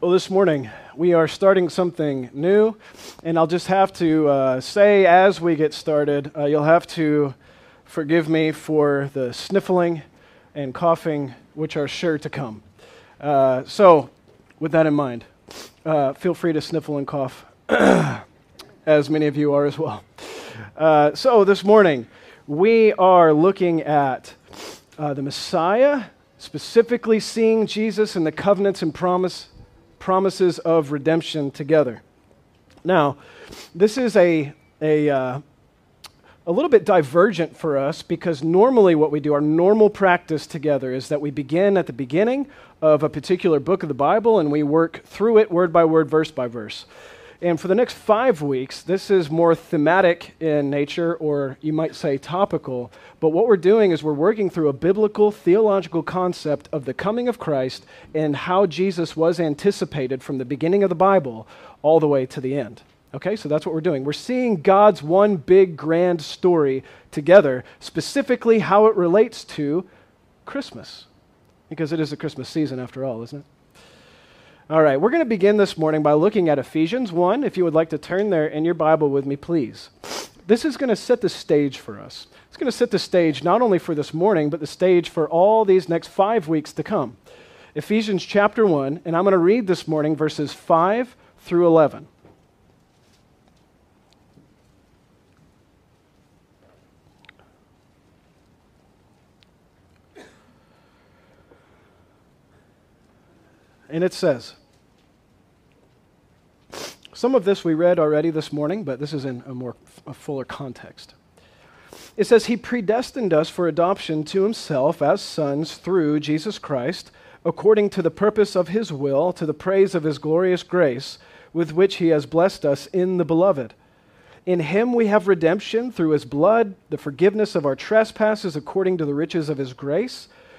Well, this morning we are starting something new, and I'll just have to uh, say as we get started, uh, you'll have to forgive me for the sniffling and coughing, which are sure to come. Uh, so, with that in mind, uh, feel free to sniffle and cough, as many of you are as well. Uh, so, this morning we are looking at uh, the Messiah, specifically seeing Jesus and the covenants and promise promises of redemption together. Now, this is a, a, uh, a little bit divergent for us because normally what we do, our normal practice together, is that we begin at the beginning of a particular book of the Bible and we work through it word by word, verse by verse. And for the next five weeks, this is more thematic in nature, or you might say topical. But what we're doing is we're working through a biblical, theological concept of the coming of Christ and how Jesus was anticipated from the beginning of the Bible all the way to the end. Okay, so that's what we're doing. We're seeing God's one big grand story together, specifically how it relates to Christmas. Because it is the Christmas season after all, isn't it? All right, we're going to begin this morning by looking at Ephesians 1. If you would like to turn there in your Bible with me, please. This is going to set the stage for us. It's going to set the stage not only for this morning, but the stage for all these next five weeks to come. Ephesians chapter 1, and I'm going to read this morning verses 5 through 11. And it says, some of this we read already this morning, but this is in a more a fuller context. It says, He predestined us for adoption to Himself as sons through Jesus Christ, according to the purpose of His will, to the praise of His glorious grace, with which He has blessed us in the Beloved. In Him we have redemption through His blood, the forgiveness of our trespasses according to the riches of His grace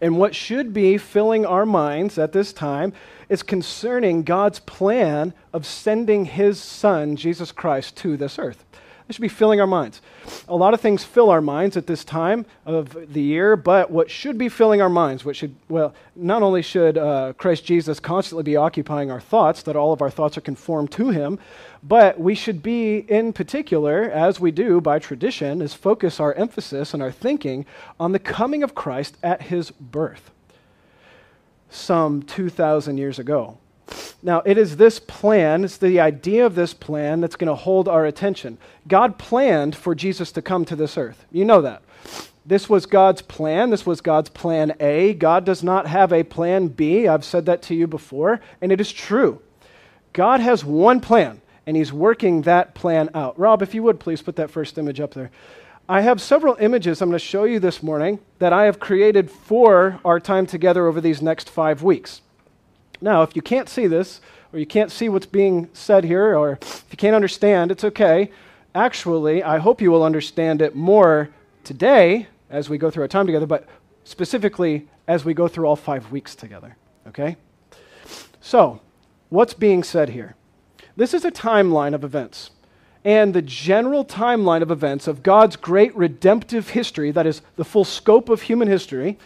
And what should be filling our minds at this time is concerning God's plan of sending his son, Jesus Christ, to this earth. This should be filling our minds. A lot of things fill our minds at this time of the year, but what should be filling our minds, what should, well, not only should uh, Christ Jesus constantly be occupying our thoughts, that all of our thoughts are conformed to him, but we should be, in particular, as we do by tradition, is focus our emphasis and our thinking on the coming of Christ at his birth some 2,000 years ago. Now, it is this plan, it's the idea of this plan that's going to hold our attention. God planned for Jesus to come to this earth. You know that. This was God's plan. This was God's plan A. God does not have a plan B. I've said that to you before, and it is true. God has one plan, and He's working that plan out. Rob, if you would please put that first image up there. I have several images I'm going to show you this morning that I have created for our time together over these next five weeks. Now, if you can't see this, or you can't see what's being said here, or if you can't understand, it's okay. Actually, I hope you will understand it more today as we go through our time together, but specifically as we go through all five weeks together. Okay? So, what's being said here? This is a timeline of events. And the general timeline of events of God's great redemptive history, that is the full scope of human history,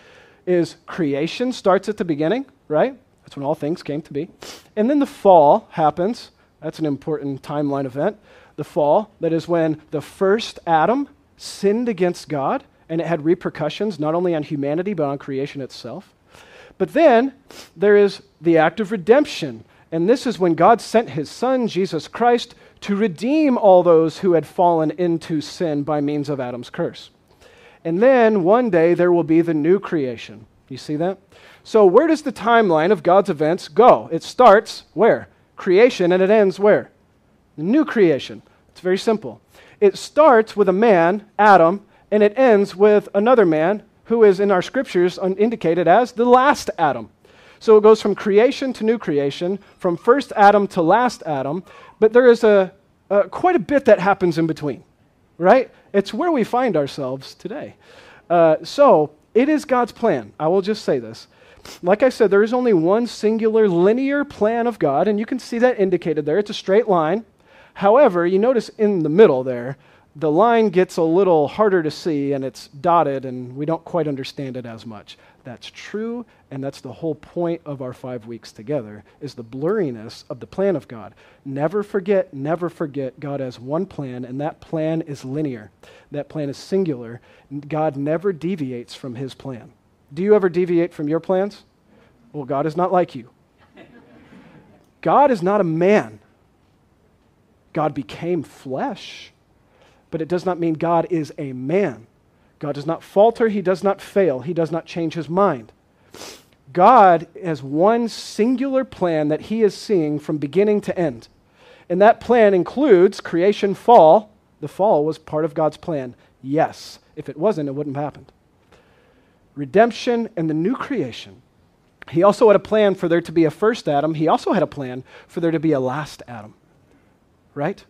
is creation starts at the beginning, right? That's when all things came to be. And then the fall happens. That's an important timeline event. The fall, that is when the first Adam sinned against God, and it had repercussions not only on humanity, but on creation itself. But then there is the act of redemption. And this is when God sent his Son, Jesus Christ, to redeem all those who had fallen into sin by means of Adam's curse. And then one day there will be the new creation. You see that? So, where does the timeline of God's events go? It starts where? Creation, and it ends where? The new creation. It's very simple. It starts with a man, Adam, and it ends with another man who is in our scriptures indicated as the last Adam. So it goes from creation to new creation, from first Adam to last Adam, but there is a, a quite a bit that happens in between, right? It's where we find ourselves today. Uh, so it is God's plan. I will just say this. Like I said, there is only one singular linear plan of God, and you can see that indicated there. It's a straight line. However, you notice in the middle there, the line gets a little harder to see and it's dotted, and we don't quite understand it as much. That's true, and that's the whole point of our five weeks together, is the blurriness of the plan of God. Never forget, never forget, God has one plan, and that plan is linear. That plan is singular. God never deviates from his plan. Do you ever deviate from your plans? Well, God is not like you. God is not a man. God became flesh but it does not mean God is a man. God does not falter, he does not fail, he does not change his mind. God has one singular plan that he is seeing from beginning to end. And that plan includes creation fall. The fall was part of God's plan. Yes. If it wasn't, it wouldn't have happened. Redemption and the new creation. He also had a plan for there to be a first Adam. He also had a plan for there to be a last Adam. Right?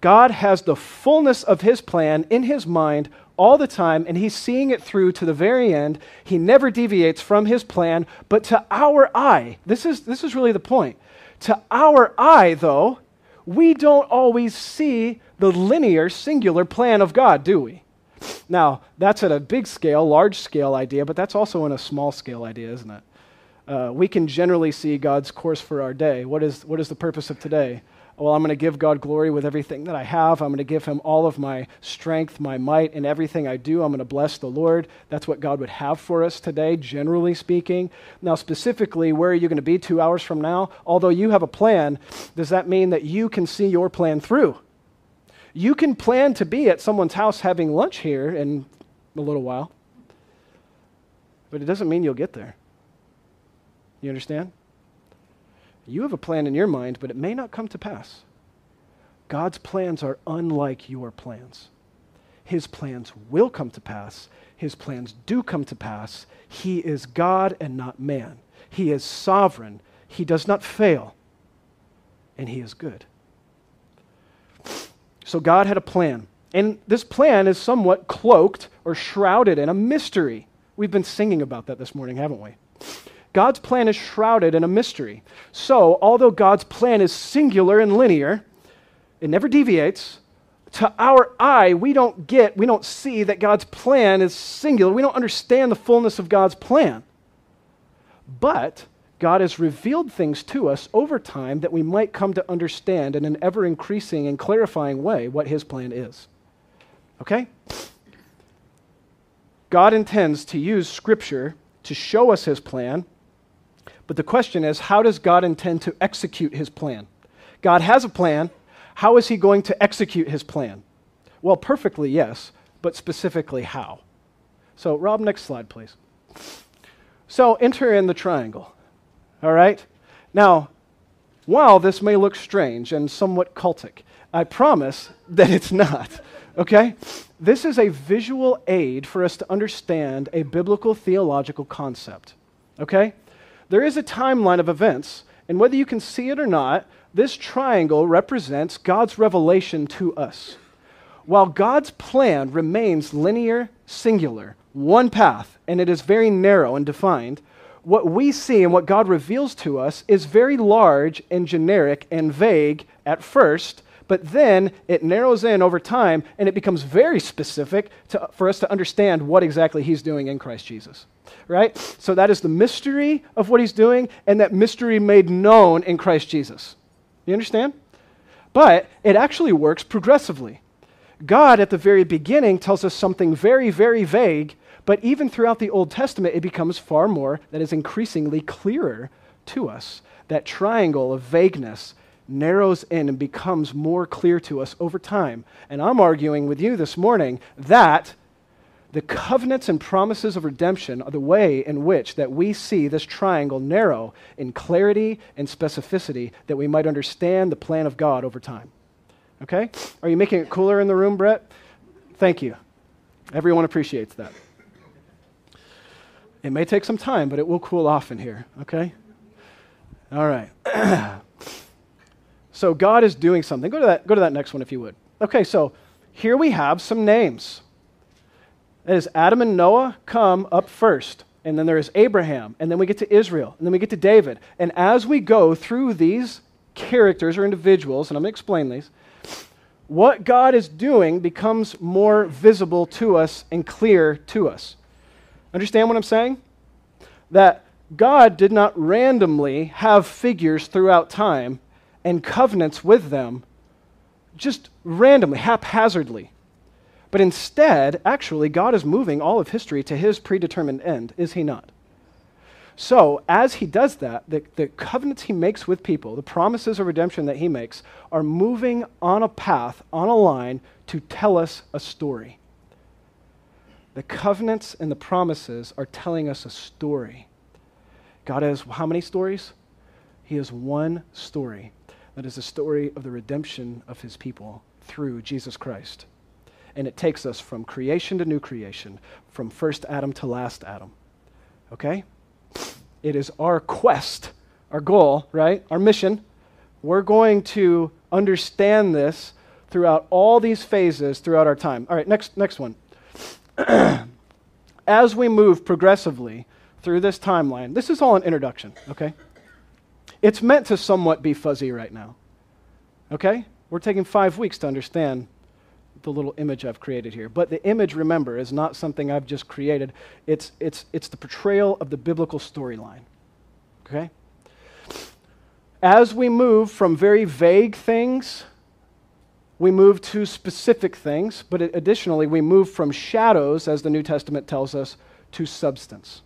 God has the fullness of his plan in his mind all the time, and he's seeing it through to the very end. He never deviates from his plan, but to our eye, this is, this is really the point. To our eye, though, we don't always see the linear, singular plan of God, do we? Now, that's at a big scale, large scale idea, but that's also in a small scale idea, isn't it? Uh, we can generally see God's course for our day. What is, what is the purpose of today? Well, I'm going to give God glory with everything that I have. I'm going to give him all of my strength, my might, and everything I do. I'm going to bless the Lord. That's what God would have for us today, generally speaking. Now, specifically, where are you going to be two hours from now? Although you have a plan, does that mean that you can see your plan through? You can plan to be at someone's house having lunch here in a little while, but it doesn't mean you'll get there. You understand? You have a plan in your mind, but it may not come to pass. God's plans are unlike your plans. His plans will come to pass. His plans do come to pass. He is God and not man. He is sovereign. He does not fail. And He is good. So God had a plan. And this plan is somewhat cloaked or shrouded in a mystery. We've been singing about that this morning, haven't we? God's plan is shrouded in a mystery. So, although God's plan is singular and linear, it never deviates. To our eye, we don't get, we don't see that God's plan is singular. We don't understand the fullness of God's plan. But God has revealed things to us over time that we might come to understand in an ever increasing and clarifying way what His plan is. Okay? God intends to use Scripture to show us His plan but the question is how does God intend to execute his plan? God has a plan. How is he going to execute his plan? Well, perfectly, yes, but specifically how? So, Rob, next slide, please. So, enter in the triangle. All right? Now, while this may look strange and somewhat cultic, I promise that it's not. Okay? This is a visual aid for us to understand a biblical theological concept. Okay? There is a timeline of events, and whether you can see it or not, this triangle represents God's revelation to us. While God's plan remains linear, singular, one path, and it is very narrow and defined, what we see and what God reveals to us is very large and generic and vague at first, but then it narrows in over time and it becomes very specific to, for us to understand what exactly He's doing in Christ Jesus right? So that is the mystery of what he's doing, and that mystery made known in Christ Jesus. You understand? But it actually works progressively. God, at the very beginning, tells us something very, very vague, but even throughout the Old Testament, it becomes far more, that is increasingly clearer to us. That triangle of vagueness narrows in and becomes more clear to us over time. And I'm arguing with you this morning that the covenants and promises of redemption are the way in which that we see this triangle narrow in clarity and specificity that we might understand the plan of God over time. Okay? Are you making it cooler in the room, Brett? Thank you. Everyone appreciates that. It may take some time, but it will cool off in here, okay? All right. so God is doing something. Go to that, go to that next one if you would. Okay, so here we have some names. That is Adam and Noah come up first. And then there is Abraham. And then we get to Israel. And then we get to David. And as we go through these characters or individuals, and I'm going to explain these, what God is doing becomes more visible to us and clear to us. Understand what I'm saying? That God did not randomly have figures throughout time and covenants with them just randomly, haphazardly. But instead, actually, God is moving all of history to his predetermined end, is he not? So, as he does that, the, the covenants he makes with people, the promises of redemption that he makes, are moving on a path, on a line, to tell us a story. The covenants and the promises are telling us a story. God has how many stories? He has one story. That is the story of the redemption of his people through Jesus Christ. And it takes us from creation to new creation, from first Adam to last Adam. Okay? It is our quest, our goal, right? Our mission. We're going to understand this throughout all these phases throughout our time. All right, next, next one. As we move progressively through this timeline, this is all an introduction, okay? It's meant to somewhat be fuzzy right now, okay? We're taking five weeks to understand the little image I've created here. But the image, remember, is not something I've just created. It's, it's, it's the portrayal of the biblical storyline. Okay? As we move from very vague things, we move to specific things, but additionally, we move from shadows, as the New Testament tells us, to substance.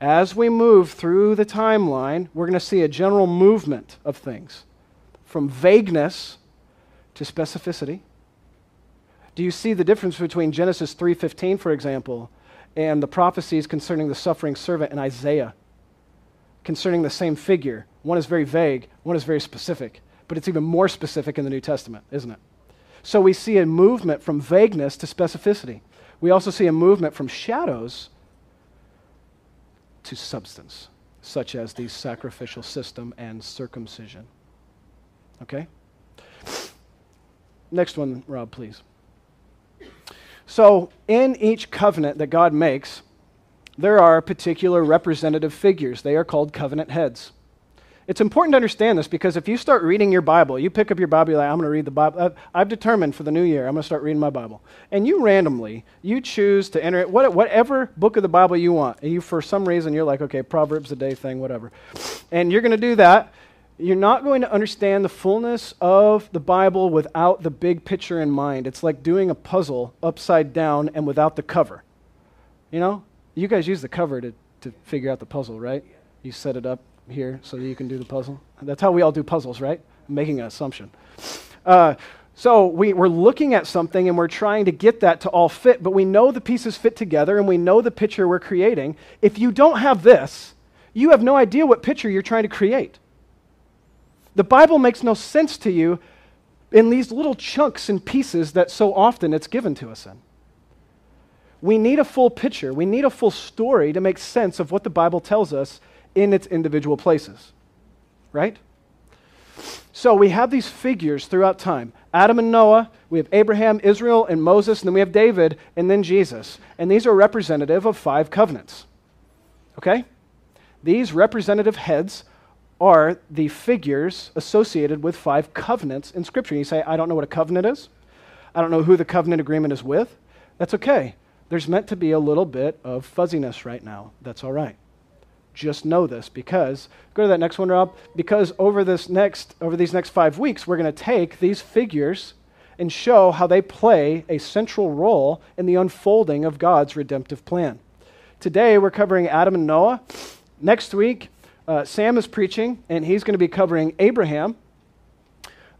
As we move through the timeline, we're going to see a general movement of things from vagueness to specificity, do you see the difference between Genesis 3:15 for example and the prophecies concerning the suffering servant in Isaiah concerning the same figure? One is very vague, one is very specific, but it's even more specific in the New Testament, isn't it? So we see a movement from vagueness to specificity. We also see a movement from shadows to substance, such as the sacrificial system and circumcision. Okay? Next one, Rob, please. So, in each covenant that God makes, there are particular representative figures. They are called covenant heads. It's important to understand this because if you start reading your Bible, you pick up your Bible, like, I'm going to read the Bible. Uh, I've determined for the new year, I'm going to start reading my Bible. And you randomly, you choose to enter it, whatever book of the Bible you want. And you, for some reason, you're like, okay, Proverbs a day thing, whatever. And you're going to do that you're not going to understand the fullness of the Bible without the big picture in mind. It's like doing a puzzle upside down and without the cover. You know, you guys use the cover to, to figure out the puzzle, right? You set it up here so that you can do the puzzle. That's how we all do puzzles, right? I'm making an assumption. Uh, so we, we're looking at something and we're trying to get that to all fit, but we know the pieces fit together and we know the picture we're creating. If you don't have this, you have no idea what picture you're trying to create. The Bible makes no sense to you in these little chunks and pieces that so often it's given to us in. We need a full picture. We need a full story to make sense of what the Bible tells us in its individual places. Right? So we have these figures throughout time Adam and Noah, we have Abraham, Israel, and Moses, and then we have David, and then Jesus. And these are representative of five covenants. Okay? These representative heads are the figures associated with five covenants in Scripture. You say, I don't know what a covenant is. I don't know who the covenant agreement is with. That's okay. There's meant to be a little bit of fuzziness right now. That's all right. Just know this because go to that next one, Rob. Because over this next over these next five weeks, we're going to take these figures and show how they play a central role in the unfolding of God's redemptive plan. Today we're covering Adam and Noah. Next week uh, Sam is preaching, and he's going to be covering Abraham.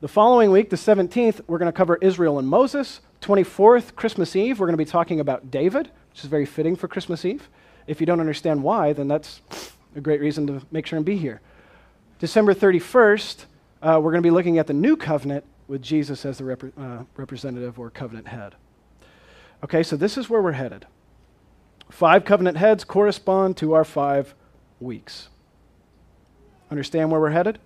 The following week, the 17th, we're going to cover Israel and Moses. 24th, Christmas Eve, we're going to be talking about David, which is very fitting for Christmas Eve. If you don't understand why, then that's a great reason to make sure and be here. December 31st, uh, we're going to be looking at the new covenant with Jesus as the rep- uh, representative or covenant head. Okay, so this is where we're headed. Five covenant heads correspond to our five weeks. Understand where we're headed?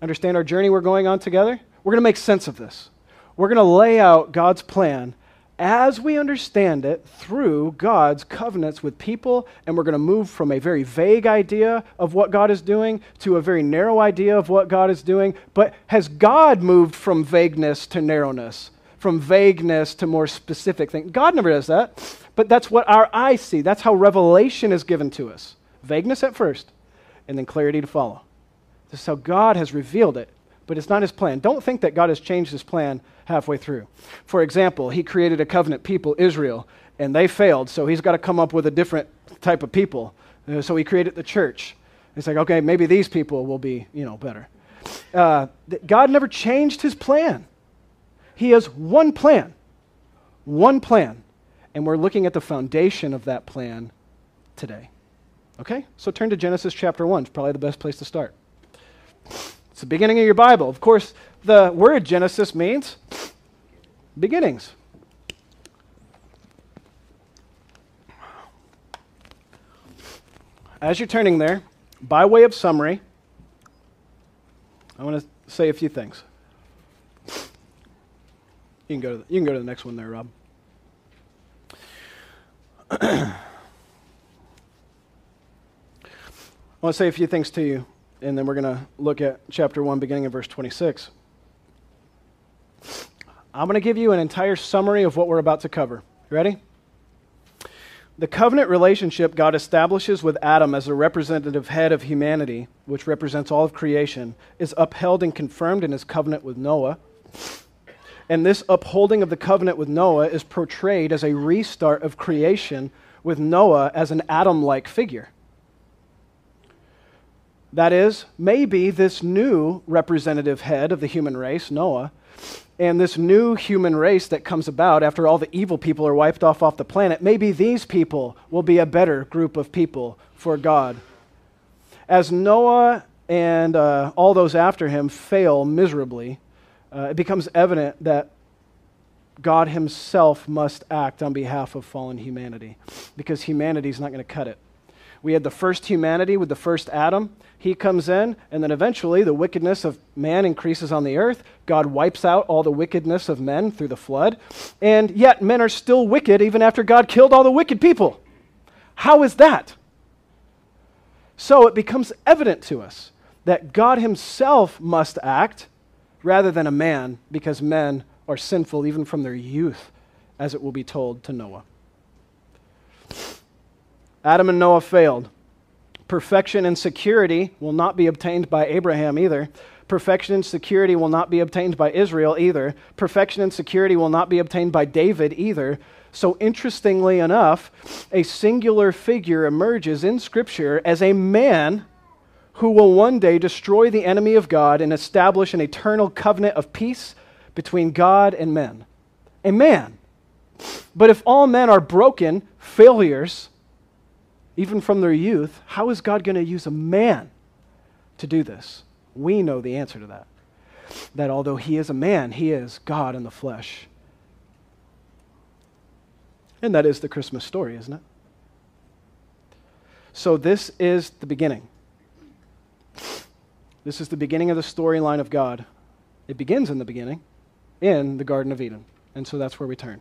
Understand our journey we're going on together? We're going to make sense of this. We're going to lay out God's plan as we understand it through God's covenants with people, and we're going to move from a very vague idea of what God is doing to a very narrow idea of what God is doing. But has God moved from vagueness to narrowness, from vagueness to more specific things? God never does that, but that's what our eyes see. That's how revelation is given to us vagueness at first, and then clarity to follow. This is how God has revealed it but it's not his plan. Don't think that God has changed his plan halfway through. For example, he created a covenant people, Israel, and they failed, so he's got to come up with a different type of people. Uh, so he created the church. It's like, okay, maybe these people will be, you know, better. Uh, God never changed his plan. He has one plan, one plan, and we're looking at the foundation of that plan today. Okay? So turn to Genesis chapter 1. It's probably the best place to start. It's the beginning of your Bible. Of course, the word Genesis means beginnings. As you're turning there, by way of summary, I want to say a few things. You can go to the, you can go to the next one there, Rob. I want to say a few things to you and then we're going to look at chapter 1, beginning in verse 26. I'm going to give you an entire summary of what we're about to cover. Ready? The covenant relationship God establishes with Adam as a representative head of humanity, which represents all of creation, is upheld and confirmed in his covenant with Noah. And this upholding of the covenant with Noah is portrayed as a restart of creation with Noah as an Adam like figure. That is, maybe this new representative head of the human race, Noah, and this new human race that comes about after all the evil people are wiped off off the planet, maybe these people will be a better group of people for God. As Noah and uh, all those after him fail miserably, uh, it becomes evident that God Himself must act on behalf of fallen humanity because humanity is not going to cut it. We had the first humanity with the first Adam. He comes in, and then eventually the wickedness of man increases on the earth. God wipes out all the wickedness of men through the flood. And yet men are still wicked even after God killed all the wicked people. How is that? So it becomes evident to us that God Himself must act rather than a man because men are sinful even from their youth, as it will be told to Noah. Adam and Noah failed. Perfection and security will not be obtained by Abraham either. Perfection and security will not be obtained by Israel either. Perfection and security will not be obtained by David either. So, interestingly enough, a singular figure emerges in Scripture as a man who will one day destroy the enemy of God and establish an eternal covenant of peace between God and men. A man. But if all men are broken, failures, even from their youth, how is God going to use a man to do this? We know the answer to that. That although he is a man, he is God in the flesh. And that is the Christmas story, isn't it? So, this is the beginning. This is the beginning of the storyline of God. It begins in the beginning, in the Garden of Eden. And so that's where we turn.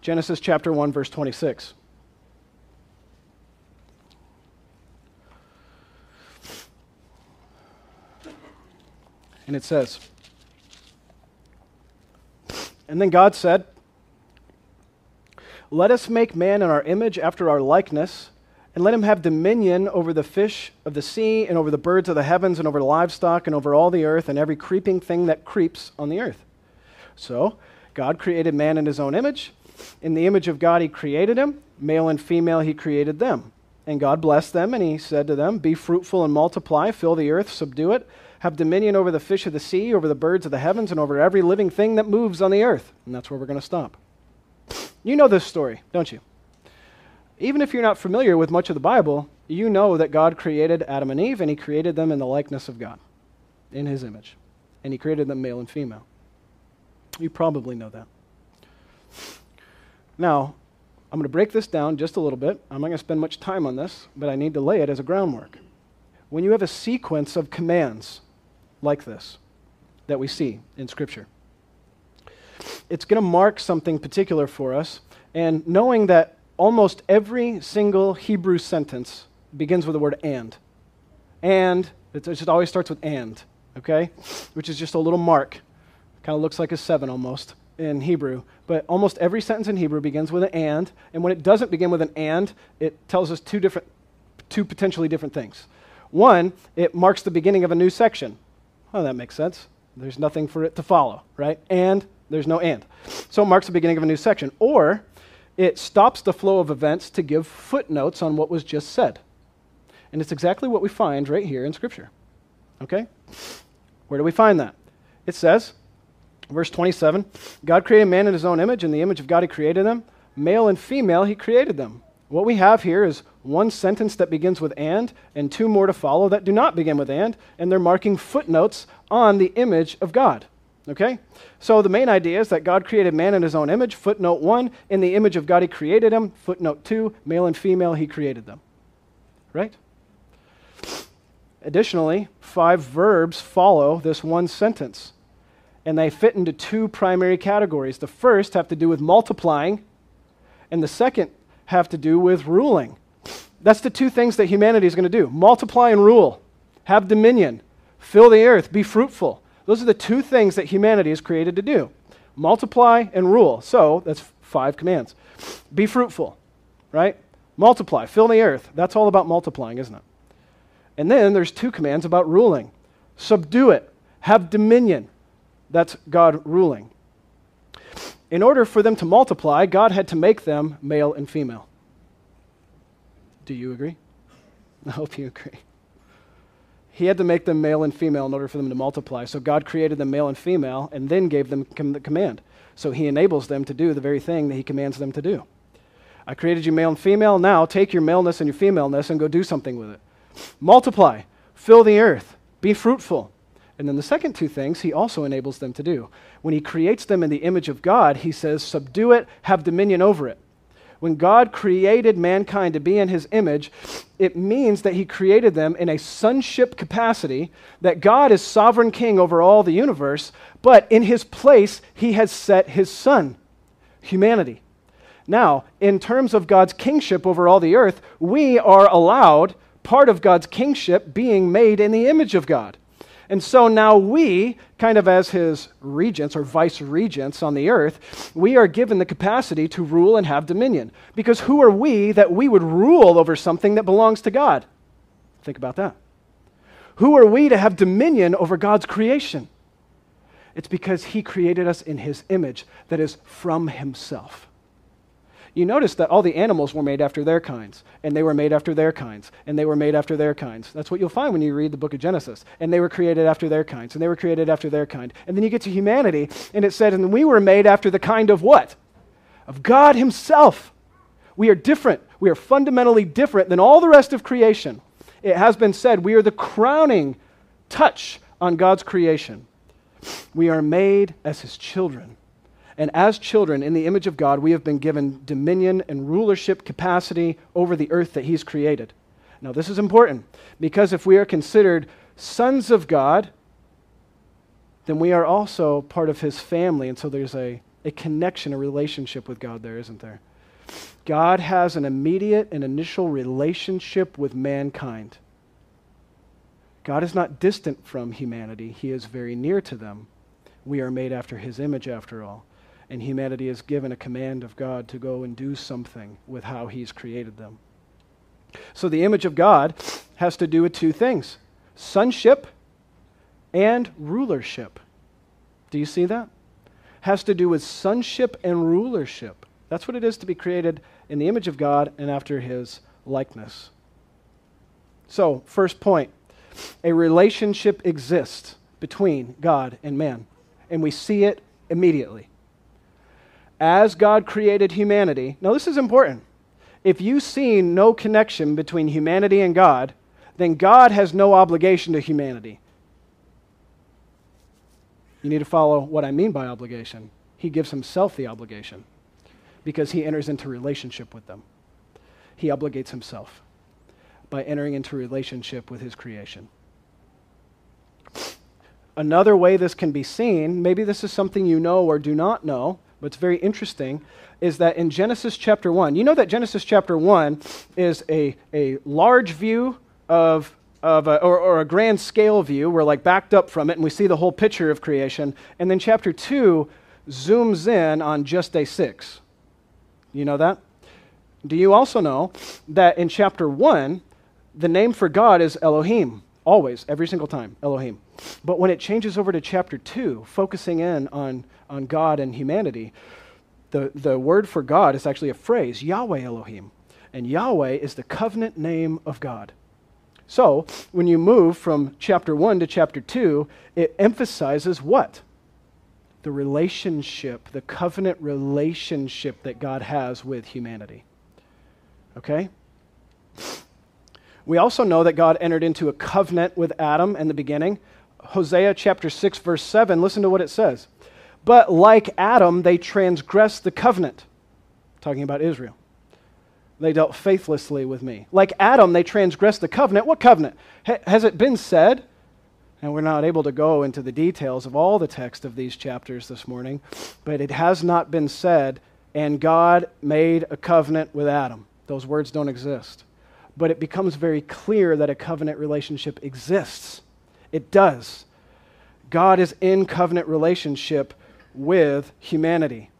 Genesis chapter 1, verse 26. And it says, And then God said, Let us make man in our image after our likeness, and let him have dominion over the fish of the sea, and over the birds of the heavens, and over the livestock, and over all the earth, and every creeping thing that creeps on the earth. So, God created man in his own image. In the image of God, he created him. Male and female, he created them. And God blessed them, and he said to them, Be fruitful and multiply, fill the earth, subdue it have dominion over the fish of the sea, over the birds of the heavens, and over every living thing that moves on the earth. And that's where we're going to stop. You know this story, don't you? Even if you're not familiar with much of the Bible, you know that God created Adam and Eve, and He created them in the likeness of God, in His image. And He created them male and female. You probably know that. Now, I'm going to break this down just a little bit. I'm not going to spend much time on this, but I need to lay it as a groundwork. When you have a sequence of commands like this that we see in Scripture, it's going to mark something particular for us. And knowing that almost every single Hebrew sentence begins with the word and. And, it just always starts with and, okay? Which is just a little mark. Kind of looks like a seven almost in Hebrew. But almost every sentence in Hebrew begins with an and. And when it doesn't begin with an and, it tells us two different, two potentially different things. One, it marks the beginning of a new section. Oh, that makes sense. There's nothing for it to follow, right? And there's no and. So it marks the beginning of a new section. Or it stops the flow of events to give footnotes on what was just said. And it's exactly what we find right here in Scripture. Okay? Where do we find that? It says, verse 27 God created man in his own image. In the image of God, he created them. Male and female, he created them. What we have here is one sentence that begins with and, and two more to follow that do not begin with and, and they're marking footnotes on the image of God. Okay? So the main idea is that God created man in his own image. Footnote 1, in the image of God he created him. Footnote 2, male and female he created them. Right? Additionally, five verbs follow this one sentence, and they fit into two primary categories. The first have to do with multiplying, and the second have to do with ruling. That's the two things that humanity is going to do multiply and rule, have dominion, fill the earth, be fruitful. Those are the two things that humanity is created to do multiply and rule. So that's five commands. Be fruitful, right? Multiply, fill the earth. That's all about multiplying, isn't it? And then there's two commands about ruling subdue it, have dominion. That's God ruling. In order for them to multiply, God had to make them male and female. Do you agree? I hope you agree. He had to make them male and female in order for them to multiply. So God created them male and female and then gave them com- the command. So he enables them to do the very thing that he commands them to do. I created you male and female. Now take your maleness and your femaleness and go do something with it. Multiply, fill the earth, be fruitful. And then the second two things he also enables them to do. When he creates them in the image of God, he says, subdue it, have dominion over it when God created mankind to be in his image, it means that he created them in a sonship capacity, that God is sovereign king over all the universe, but in his place, he has set his son, humanity. Now, in terms of God's kingship over all the earth, we are allowed part of God's kingship being made in the image of God. And so now we, kind of as his regents or vice regents on the earth, we are given the capacity to rule and have dominion. Because who are we that we would rule over something that belongs to God? Think about that. Who are we to have dominion over God's creation? It's because he created us in his image that is from himself you notice that all the animals were made after their kinds, and they were made after their kinds, and they were made after their kinds. That's what you'll find when you read the book of Genesis. And they were created after their kinds, and they were created after their kind. And then you get to humanity, and it said, and we were made after the kind of what? Of God Himself. We are different. We are fundamentally different than all the rest of creation. It has been said we are the crowning touch on God's creation. We are made as His children. And as children in the image of God, we have been given dominion and rulership capacity over the earth that He's created. Now, this is important because if we are considered sons of God, then we are also part of His family. And so there's a, a connection, a relationship with God there, isn't there? God has an immediate and initial relationship with mankind. God is not distant from humanity, He is very near to them. We are made after His image, after all and humanity is given a command of God to go and do something with how He's created them. So the image of God has to do with two things sonship and rulership. Do you see that? Has to do with sonship and rulership. That's what it is to be created in the image of God and after His likeness. So, first point a relationship exists between God and man, and we see it immediately as God created humanity, now this is important. If you see no connection between humanity and God, then God has no obligation to humanity. You need to follow what I mean by obligation. He gives himself the obligation. because he enters into relationship with them. He obligates himself by entering into relationship with his creation. Another way this can be seen, maybe this is something you know or do not know, it's very interesting, is that in Genesis chapter 1, you know that Genesis chapter 1 is a, a large view of, of a, or, or a grand scale view. We're like backed up from it and we see the whole picture of creation. And then chapter 2 zooms in on just day 6. You know that? Do you also know that in chapter 1, the name for God is Elohim? Always, every single time, Elohim. But when it changes over to chapter 2, focusing in on, on God and humanity, the, the word for God is actually a phrase, Yahweh Elohim. And Yahweh is the covenant name of God. So, when you move from chapter 1 to chapter 2, it emphasizes what? The relationship, the covenant relationship that God has with humanity. Okay? We also know that God entered into a covenant with Adam in the beginning. Hosea chapter 6, verse 7, listen to what it says. But like Adam, they transgressed the covenant. Talking about Israel. They dealt faithlessly with me. Like Adam, they transgressed the covenant. What covenant? has it been said? And we're not able to go into the details of all the text of these chapters this morning, but it has not been said, and God made a covenant with Adam. Those words don't exist. But it becomes very clear that a covenant relationship exists. It does. God is in covenant relationship with humanity.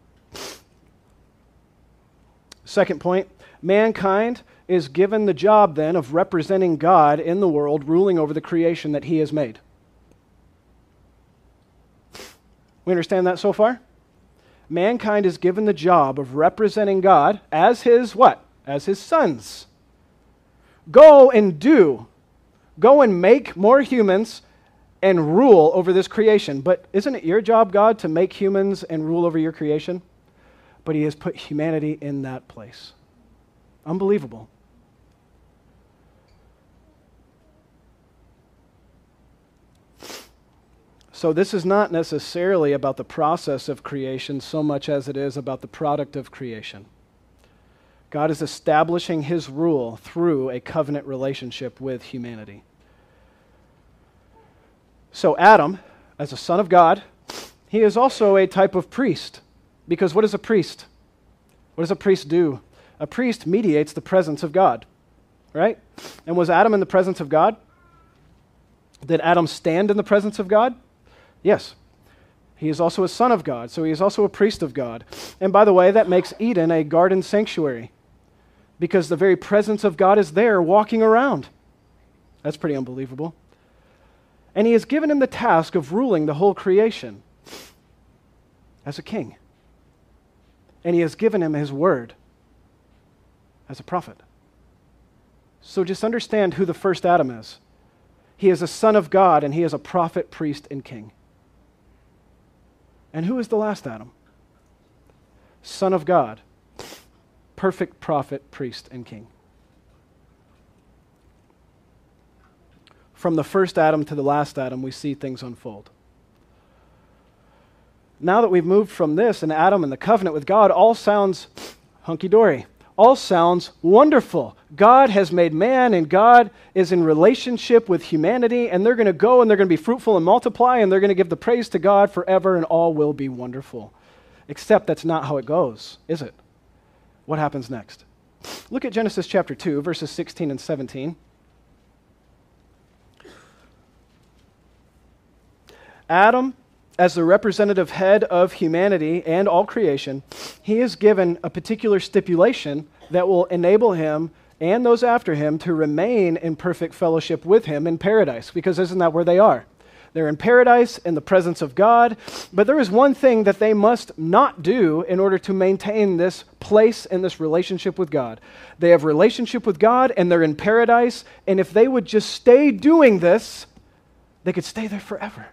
Second point mankind is given the job then of representing God in the world, ruling over the creation that he has made. We understand that so far? Mankind is given the job of representing God as his what? As his sons. Go and do. Go and make more humans and rule over this creation. But isn't it your job, God, to make humans and rule over your creation? But He has put humanity in that place. Unbelievable. So, this is not necessarily about the process of creation so much as it is about the product of creation. God is establishing his rule through a covenant relationship with humanity. So, Adam, as a son of God, he is also a type of priest. Because what is a priest? What does a priest do? A priest mediates the presence of God, right? And was Adam in the presence of God? Did Adam stand in the presence of God? Yes. He is also a son of God, so he is also a priest of God. And by the way, that makes Eden a garden sanctuary because the very presence of God is there walking around. That's pretty unbelievable. And he has given him the task of ruling the whole creation as a king. And he has given him his word as a prophet. So just understand who the first Adam is. He is a son of God, and he is a prophet, priest, and king. And who is the last Adam? Son of God perfect prophet, priest, and king. From the first Adam to the last Adam, we see things unfold. Now that we've moved from this and Adam and the covenant with God, all sounds hunky dory. All sounds wonderful. God has made man, and God is in relationship with humanity, and they're going to go and they're going to be fruitful and multiply, and they're going to give the praise to God forever, and all will be wonderful. Except that's not how it goes, is it? What happens next? Look at Genesis chapter 2, verses 16 and 17. Adam, as the representative head of humanity and all creation, he is given a particular stipulation that will enable him and those after him to remain in perfect fellowship with him in paradise, because isn't that where they are? They're in paradise in the presence of God. But there is one thing that they must not do in order to maintain this place and this relationship with God. They have relationship with God and they're in paradise. And if they would just stay doing this, they could stay there forever.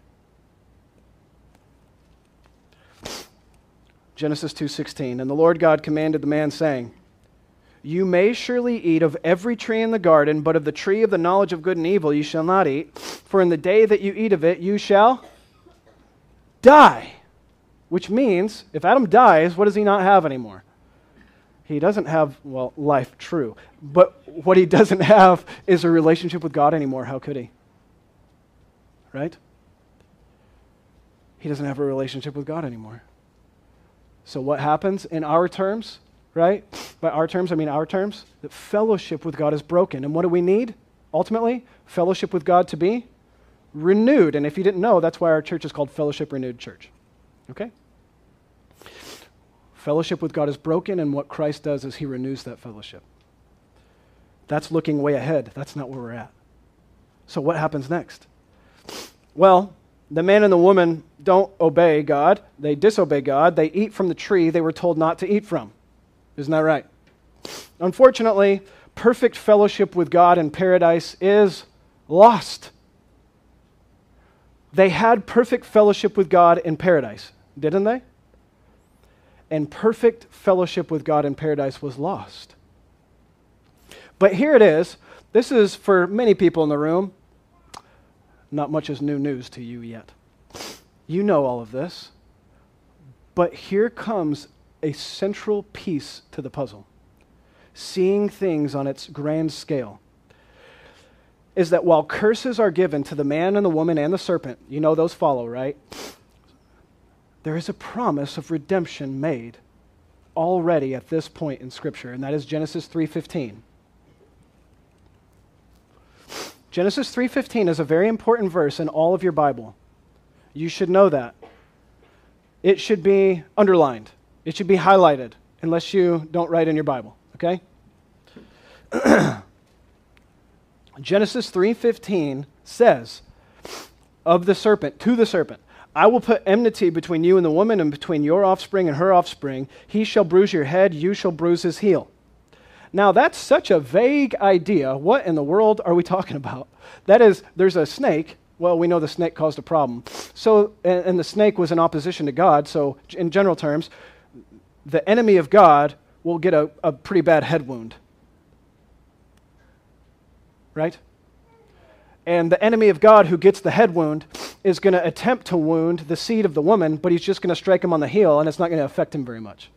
Genesis 2:16 And the Lord God commanded the man saying, you may surely eat of every tree in the garden, but of the tree of the knowledge of good and evil you shall not eat, for in the day that you eat of it you shall die. Which means, if Adam dies, what does he not have anymore? He doesn't have, well, life, true. But what he doesn't have is a relationship with God anymore. How could he? Right? He doesn't have a relationship with God anymore. So, what happens in our terms, right? By our terms, I mean our terms, that fellowship with God is broken. And what do we need, ultimately? Fellowship with God to be renewed. And if you didn't know, that's why our church is called Fellowship Renewed Church. Okay? Fellowship with God is broken, and what Christ does is he renews that fellowship. That's looking way ahead. That's not where we're at. So, what happens next? Well, the man and the woman don't obey God. They disobey God. They eat from the tree they were told not to eat from. Isn't that right? Unfortunately, perfect fellowship with God in paradise is lost. They had perfect fellowship with God in paradise, didn't they? And perfect fellowship with God in paradise was lost. But here it is. This is for many people in the room. Not much is new news to you yet. You know all of this. But here comes a central piece to the puzzle seeing things on its grand scale. Is that while curses are given to the man and the woman and the serpent, you know those follow, right? There is a promise of redemption made already at this point in scripture, and that is Genesis 3:15. Genesis 3:15 is a very important verse in all of your Bible. You should know that. It should be underlined. It should be highlighted unless you don't write in your Bible, okay? Genesis 3:15 says of the serpent to the serpent, I will put enmity between you and the woman and between your offspring and her offspring. He shall bruise your head, you shall bruise his heel. Now, that's such a vague idea. What in the world are we talking about? That is, there's a snake. Well, we know the snake caused a problem. So, and, and the snake was in opposition to God. So, in general terms, the enemy of God will get a, a pretty bad head wound. Right? And the enemy of God who gets the head wound is going to attempt to wound the seed of the woman, but he's just going to strike him on the heel, and it's not going to affect him very much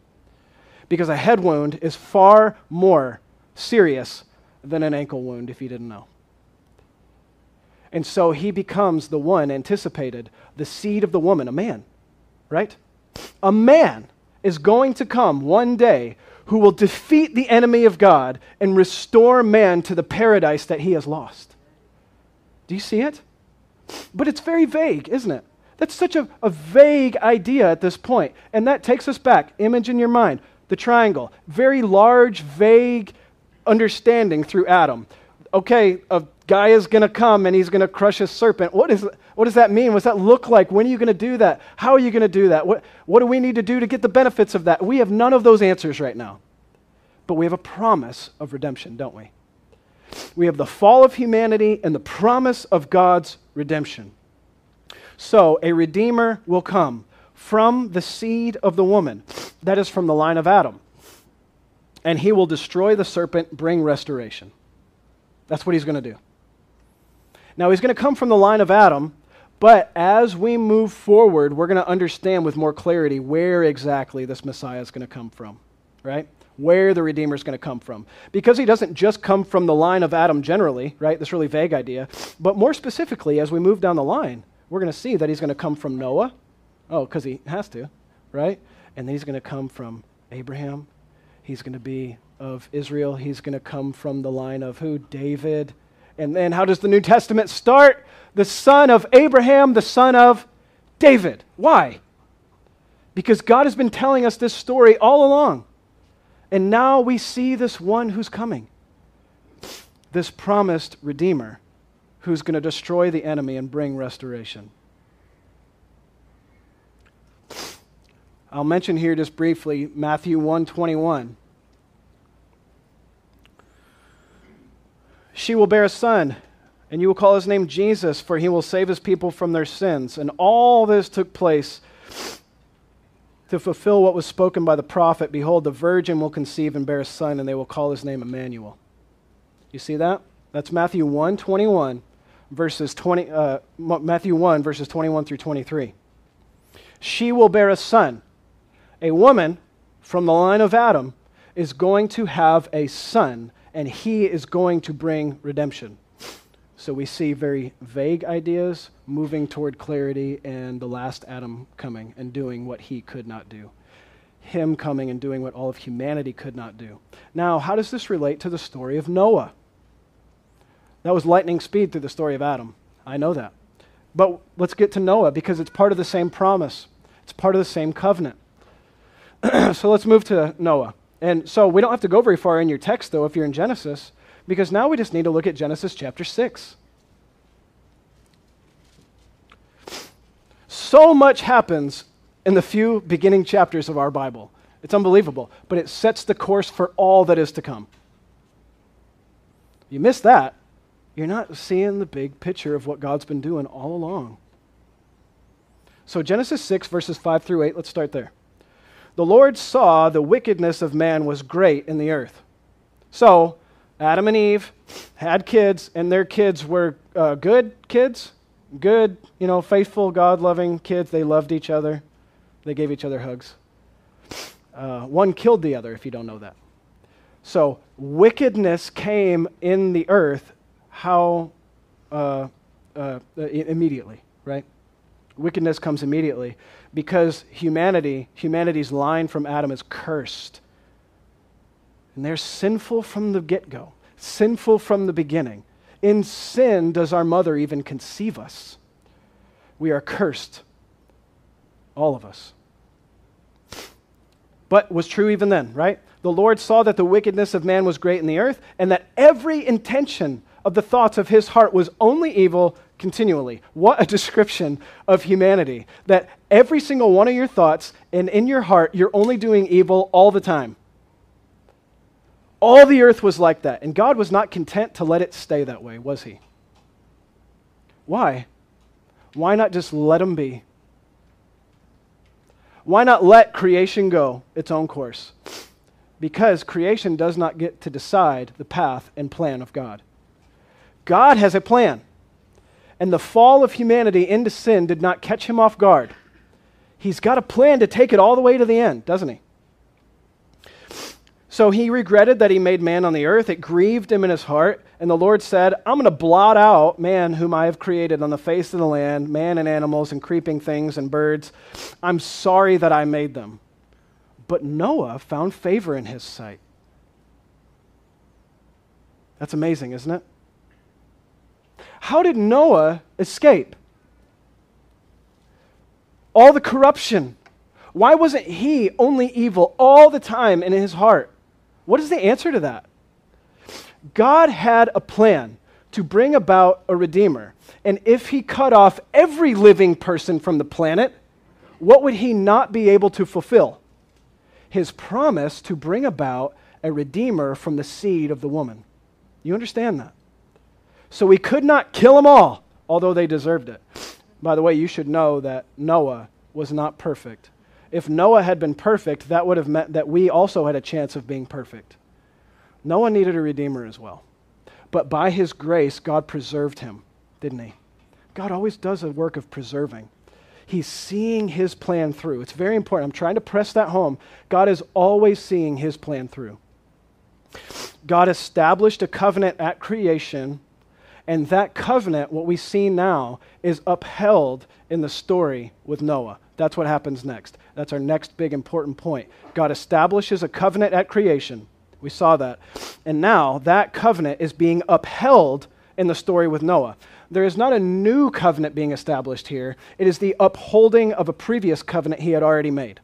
because a head wound is far more serious than an ankle wound, if you didn't know. And so he becomes the one anticipated, the seed of the woman, a man, right? A man is going to come one day who will defeat the enemy of God and restore man to the paradise that he has lost. Do you see it? But it's very vague, isn't it? That's such a, a vague idea at this point. And that takes us back. Image in your mind the triangle. Very large, vague understanding through Adam. Okay, a guy is going to come and he's going to crush a serpent. What, is, what does that mean? What does that look like? When are you going to do that? How are you going to do that? What, what do we need to do to get the benefits of that? We have none of those answers right now. But we have a promise of redemption, don't we? We have the fall of humanity and the promise of God's redemption. So, a Redeemer will come from the seed of the woman, that is, from the line of Adam. And he will destroy the serpent, bring restoration. That's what he's going to do. Now, he's going to come from the line of Adam, but as we move forward, we're going to understand with more clarity where exactly this Messiah is going to come from, right? Where the Redeemer is going to come from. Because he doesn't just come from the line of Adam generally, right? This really vague idea. But more specifically, as we move down the line, we're going to see that he's going to come from Noah, Oh, because he has to, right? And then he's going to come from Abraham. He's going to be of Israel. He's going to come from the line of who? David. And then how does the New Testament start? The son of Abraham, the son of David. Why? Because God has been telling us this story all along. And now we see this one who's coming, this promised Redeemer who's going to destroy the enemy and bring restoration. I'll mention here just briefly Matthew 121. She will bear a son, and you will call his name Jesus, for he will save his people from their sins. And all this took place to fulfill what was spoken by the prophet Behold, the virgin will conceive and bear a son, and they will call his name Emmanuel. You see that? That's Matthew 1 21, verses 20, uh, Matthew 1, verses 21 through 23. She will bear a son a woman from the line of Adam is going to have a son, and he is going to bring redemption. So we see very vague ideas moving toward clarity and the last Adam coming and doing what he could not do. Him coming and doing what all of humanity could not do. Now, how does this relate to the story of Noah? That was lightning speed through the story of Adam. I know that. But let's get to Noah because it's part of the same promise, it's part of the same covenant. so let's move to Noah. And so we don't have to go very far in your text, though, if you're in Genesis because now we just need to look at Genesis chapter 6. So much happens in the few beginning chapters of our Bible. It's unbelievable, but it sets the course for all that is to come. You miss that, you're not seeing the big picture of what God's been doing all along. So, Genesis 6, verses 5 through 8, let's start there. The Lord saw the wickedness of man was great in the earth. So, Adam and Eve had kids, and their kids were uh, good kids, good, you know, faithful, God loving kids. They loved each other, they gave each other hugs. Uh, one killed the other, if you don't know that. So, wickedness came in the earth, how? Uh, uh immediately, right? Wickedness comes immediately because humanity, humanity's line from Adam is cursed. And they're sinful from the get go, sinful from the beginning. In sin does our mother even conceive us. We are cursed, all of us. But was true even then, right? The Lord saw that the wickedness of man was great in the earth, and that every intention of the thoughts of his heart was only evil continually. What a description of humanity. That every single one of your thoughts and in your heart, you're only doing evil all the time. All the earth was like that, and God was not content to let it stay that way, was He? Why? Why not just let them be? Why not let creation go its own course? Because creation does not get to decide the path and plan of God. God has a plan. And the fall of humanity into sin did not catch him off guard. He's got a plan to take it all the way to the end, doesn't he? So he regretted that he made man on the earth. It grieved him in his heart. And the Lord said, I'm going to blot out man whom I have created on the face of the land, man and animals and creeping things and birds. I'm sorry that I made them. But Noah found favor in his sight. That's amazing, isn't it? How did Noah escape? All the corruption. Why wasn't he only evil all the time in his heart? What is the answer to that? God had a plan to bring about a redeemer. And if he cut off every living person from the planet, what would he not be able to fulfill? His promise to bring about a redeemer from the seed of the woman. You understand that? So we could not kill them all, although they deserved it. By the way, you should know that Noah was not perfect. If Noah had been perfect, that would have meant that we also had a chance of being perfect. Noah needed a redeemer as well. But by his grace, God preserved him, didn't he? God always does a work of preserving. He's seeing his plan through. It's very important. I'm trying to press that home. God is always seeing his plan through. God established a covenant at creation, and that covenant, what we see now, is upheld in the story with Noah. That's what happens next. That's our next big important point. God establishes a covenant at creation. We saw that. And now that covenant is being upheld in the story with Noah. There is not a new covenant being established here, it is the upholding of a previous covenant he had already made.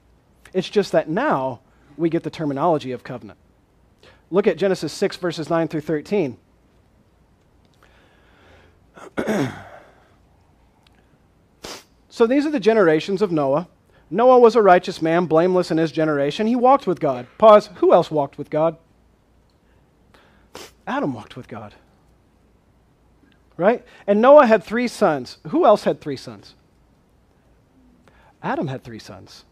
It's just that now we get the terminology of covenant. Look at Genesis 6, verses 9 through 13. So these are the generations of Noah. Noah was a righteous man, blameless in his generation. He walked with God. Pause. Who else walked with God? Adam walked with God. Right? And Noah had three sons. Who else had three sons? Adam had three sons.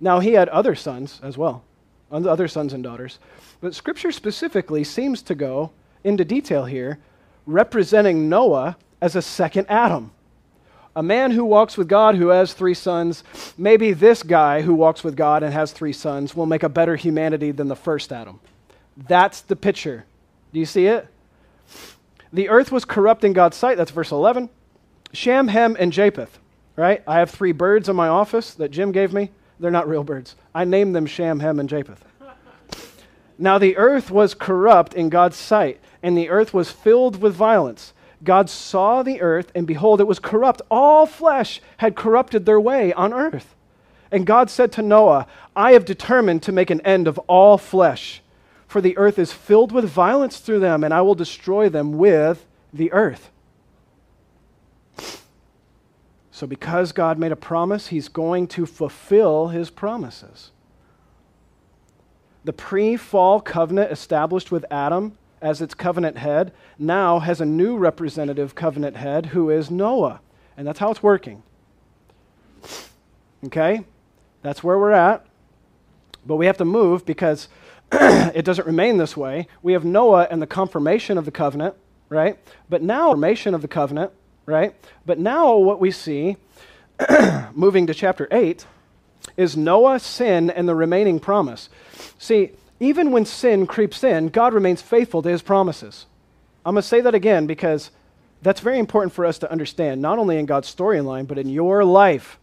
Now, he had other sons as well, other sons and daughters. But Scripture specifically seems to go into detail here, representing Noah as a second Adam. a man who walks with God who has three sons, maybe this guy who walks with God and has three sons will make a better humanity than the first Adam. That's the picture. Do you see it? The earth was corrupt in God's sight. That's verse 11. Shem, Ham, and Japheth, right? I have three birds in my office that Jim gave me. They're not real birds. I named them Shem, Ham, and Japheth. now the earth was corrupt in God's sight, and the earth was filled with violence. God saw the earth, and behold, it was corrupt. All flesh had corrupted their way on earth. And God said to Noah, I have determined to make an end of all flesh, for the earth is filled with violence through them, and I will destroy them with the earth. So, because God made a promise, He's going to fulfill His promises. The pre fall covenant established with Adam as its covenant head, now has a new representative covenant head who is Noah. And that's how it's working. Okay? That's where we're at. But we have to move because it doesn't remain this way. We have Noah and the confirmation of the covenant, right? But now, formation of the covenant, right? But now what we see, moving to chapter 8, is Noah, sin, and the remaining promise. See, even when sin creeps in, God remains faithful to his promises. I'm going to say that again because that's very important for us to understand, not only in God's storyline, but in your life.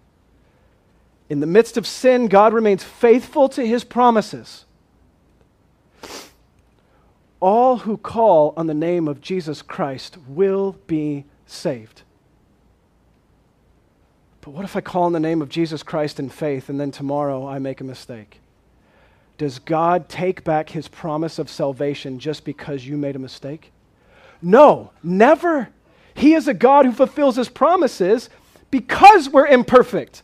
In the midst of sin, God remains faithful to his promises. All who call on the name of Jesus Christ will be saved. But what if I call on the name of Jesus Christ in faith and then tomorrow I make a mistake? Does God take back his promise of salvation just because you made a mistake? No, never. He is a God who fulfills his promises because we're imperfect.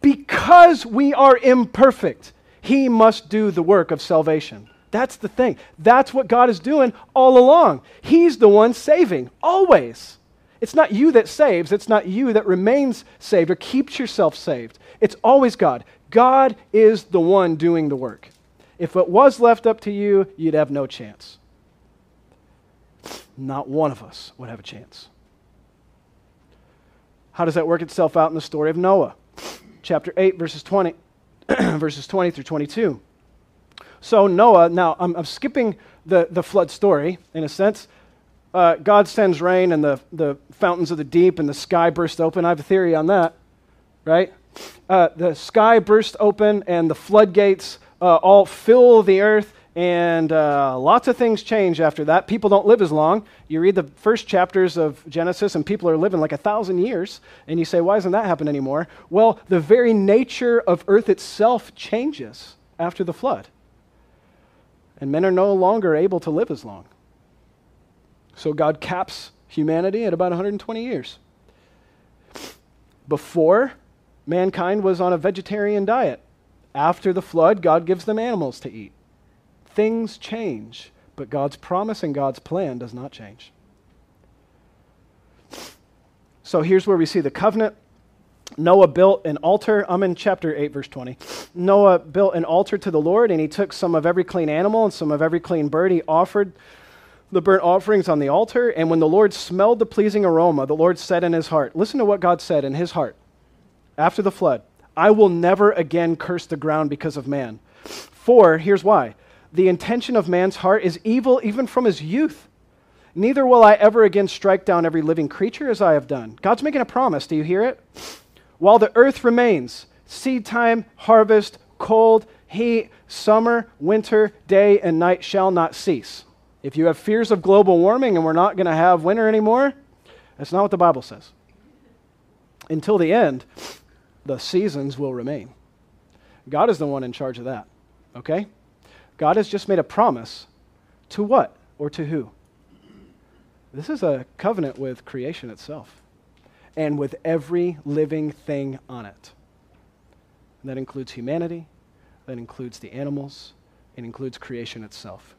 Because we are imperfect, he must do the work of salvation. That's the thing. That's what God is doing all along. He's the one saving, always. It's not you that saves, it's not you that remains saved or keeps yourself saved. It's always God. God is the one doing the work. If it was left up to you, you'd have no chance. Not one of us would have a chance. How does that work itself out in the story of Noah? Chapter 8, verses 20, verses 20 through 22. So, Noah, now I'm, I'm, skipping the, the flood story in a sense. Uh, God sends rain, and the, the fountains of the deep and the sky burst open. I have a theory on that, right? Uh, the sky burst open and the floodgates uh, all fill the earth, and uh, lots of things change after that. People don't live as long. You read the first chapters of Genesis, and people are living like a thousand years, and you say, why doesn't that happen anymore? Well, the very nature of earth itself changes after the flood, and men are no longer able to live as long. So God caps humanity at about 120 years. Before mankind was on a vegetarian diet. After the flood, God gives them animals to eat. Things change, but God's promise and God's plan does not change. So here's where we see the covenant. Noah built an altar. I'm in chapter 8, verse 20. Noah built an altar to the Lord, and he took some of every clean animal and some of every clean bird. He offered the burnt offerings on the altar. And when the Lord smelled the pleasing aroma, the Lord said in his heart, Listen to what God said in his heart after the flood, I will never again curse the ground because of man. For, here's why the intention of man's heart is evil even from his youth. Neither will I ever again strike down every living creature as I have done. God's making a promise. Do you hear it? While the earth remains, seed time, harvest, cold, heat, summer, winter, day, and night shall not cease. If you have fears of global warming and we're not going to have winter anymore, that's not what the Bible says. Until the end, the seasons will remain. God is the one in charge of that, okay? God has just made a promise to what or to who? This is a covenant with creation itself and with every living thing on it. And that includes humanity, that includes the animals, it includes creation itself.